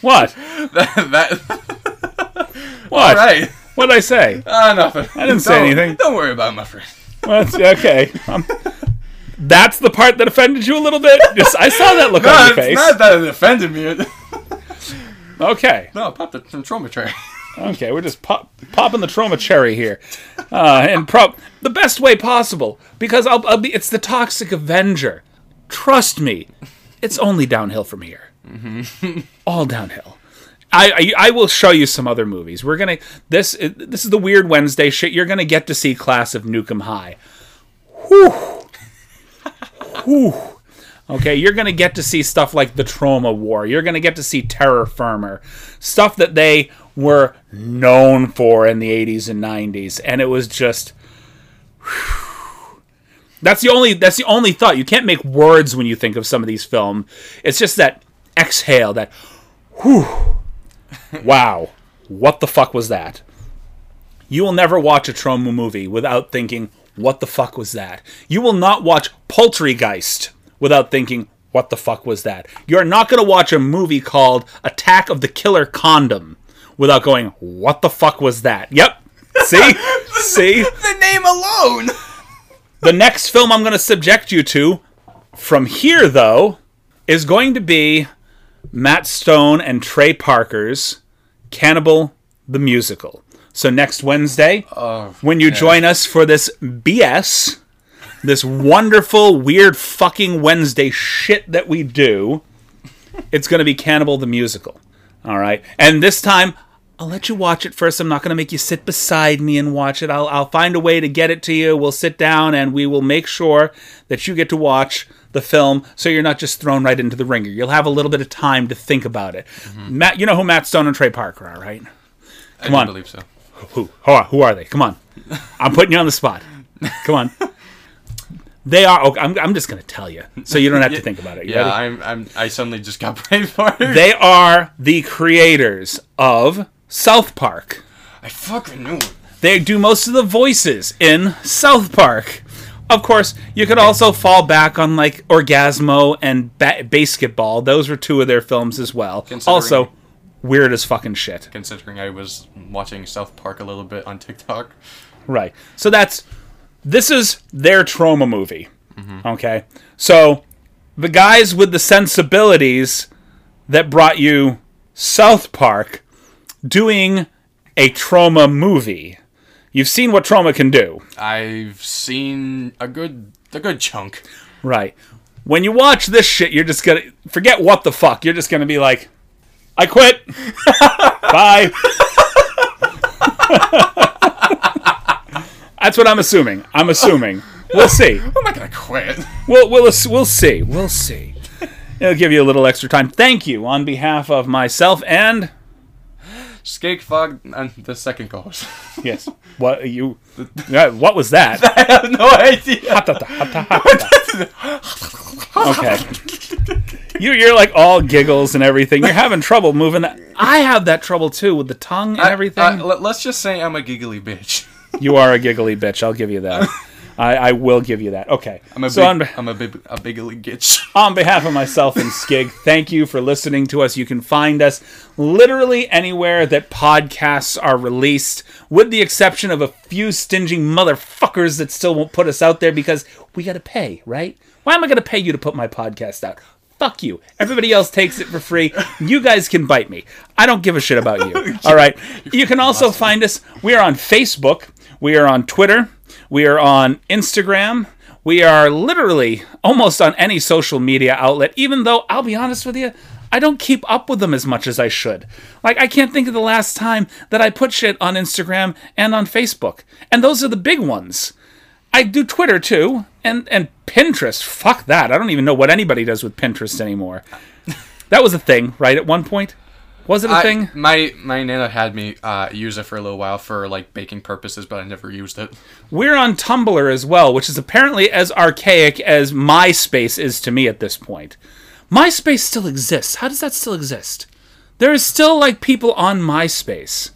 What? that. that What? all right. What did I say? Ah, nothing. I didn't say anything. Don't worry about it, my friend. Well, it's- okay. Um, that's the part that offended you a little bit. Just I saw that look No, on your face. it's not that it offended me. Okay. no, pop the Troma cherry. Okay, we're just pop, popping the Troma cherry here, uh, and prop the best way possible because I'll, I'll be. It's the Toxic Avenger. Trust me, it's only downhill from here. All downhill. I, I I will show you some other movies. We're gonna this this is the weird Wednesday shit. You're gonna get to see Class of Nuke 'Em High. Whew. Whew. Okay, you're gonna get to see stuff like the Troma's War. You're gonna get to see Terror Firmer, stuff that they were known for in the 80s and 90s, and it was just. That's the only. That's the only thought. You can't make words when you think of some of these films. It's just that exhale. That. Whew. Wow. What the fuck was that? You will never watch a Troma movie without thinking, what the fuck was that? You will not watch Poultrygeist without thinking, what the fuck was that? You're not going to watch a movie called Attack of the Killer Condom without going, what the fuck was that? Yep. See? See? the name alone. The next film I'm going to subject you to from here, though, is going to be Matt Stone and Trey Parker's Cannibal the Musical. So next Wednesday, Oh, when you join us for this BS, this wonderful, weird fucking Wednesday shit that we do, it's going to be Cannibal the Musical. All right. And this time, I'll let you watch it first. I'm not going to make you sit beside me and watch it. I'll, I'll find a way to get it to you. We'll sit down and we will make sure that you get to watch the film so you're not just thrown right into the ringer. You'll have a little bit of time to think about it. Mm-hmm. Matt, you know who Matt Stone and Trey Parker are, right? I do on. believe so. Who? Who are, who are they? Come on. I'm putting you on the spot. Come on. They are. Okay, I'm, I'm just going to tell you, so you don't have to think about it. You Yeah. I'm, I'm. I suddenly just got brain fart. They are the creators of South Park. I fucking knew it. They do most of the voices in South Park. Of course, you could also fall back on like Orgazmo and ba- Basketball. Those were two of their films as well. Also, weird as fucking shit. Considering I was watching South Park a little bit on TikTok. Right. So that's this is their Troma movie. Mm-hmm. Okay. So the guys with the sensibilities that brought you South Park doing a Troma movie. You've seen what Troma can do. I've seen a good a good chunk. Right. When you watch this shit, you're just gonna forget what the fuck. You're just gonna be like, I quit. Bye. That's what I'm assuming. I'm assuming. We'll see. I'm not gonna quit. We'll we'll we'll see. We'll see. It'll give you a little extra time. Thank you on behalf of myself and Skate Fog and the second co-host. yes. What you? What was that? I have no idea. okay. You you're like all giggles and everything. You're having trouble moving that. I have that trouble too with the tongue and everything. Uh, let- let's just say I'm a giggly bitch. You are a giggly bitch. I'll give you that. I, I will give you that. Okay. I'm a so big, on, I'm a big a biggly gitch. on behalf of myself and Skig, thank you for listening to us. You can find us literally anywhere that podcasts are released, with the exception of a few stingy motherfuckers that still won't put us out there because we got to pay, right? Why am I going to pay you to put my podcast out? Fuck you. Everybody else takes it for free. You guys can bite me. I don't give a shit about you. All right. You can also find us. We are on Facebook. We are on Twitter. We are on Instagram. We are literally almost on any social media outlet, even though I'll be honest with you, I don't keep up with them as much as I should. Like, I can't think of the last time that I put shit on Instagram and on Facebook. And those are the big ones. I do Twitter too, and, and Pinterest. Fuck that. I don't even know what anybody does with Pinterest anymore. That was a thing, right? At one point? Was it a I- thing? my my nana had me uh, use it for a little while for like baking purposes, but I never used it. We're on Tumblr as well, which is apparently as archaic as MySpace is to me at this point. MySpace still exists. How does that still exist? There is still like people on MySpace.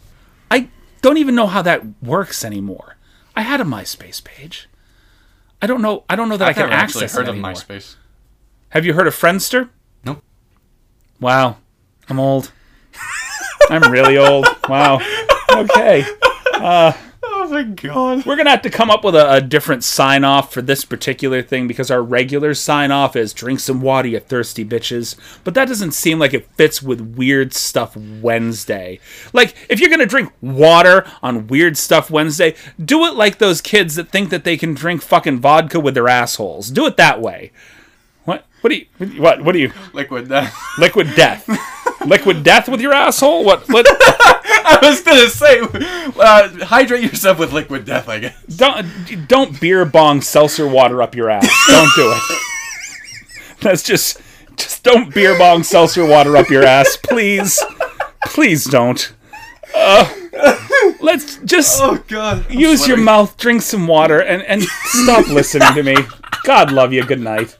I don't even know how that works anymore. I had a MySpace page. I don't know. I don't know that i I've can never actually access heard it of anymore. MySpace. Have you heard of Friendster? Nope. Wow, I'm old. I'm really old. Wow. Okay. Uh, Oh my god. We're gonna have to come up with a, a different sign off for this particular thing because our regular sign off is drink some water, you thirsty bitches. But that doesn't seem like it fits with Weird Stuff Wednesday. Like, if you're gonna drink water on Weird Stuff Wednesday, do it like those kids that think that they can drink fucking vodka with their assholes. Do it that way. What? What do you? What? What do you? Liquid death. Liquid death. Liquid death with your asshole? What? What? I was gonna say, uh, hydrate yourself with liquid death. I guess. don't don't beer bong seltzer water up your ass. Don't do it. That's just just don't beer bong seltzer water up your ass, please. Please don't. Uh, let's just Oh god. I'm use your mouth, drink some water, and and stop listening to me. God love you. Good night.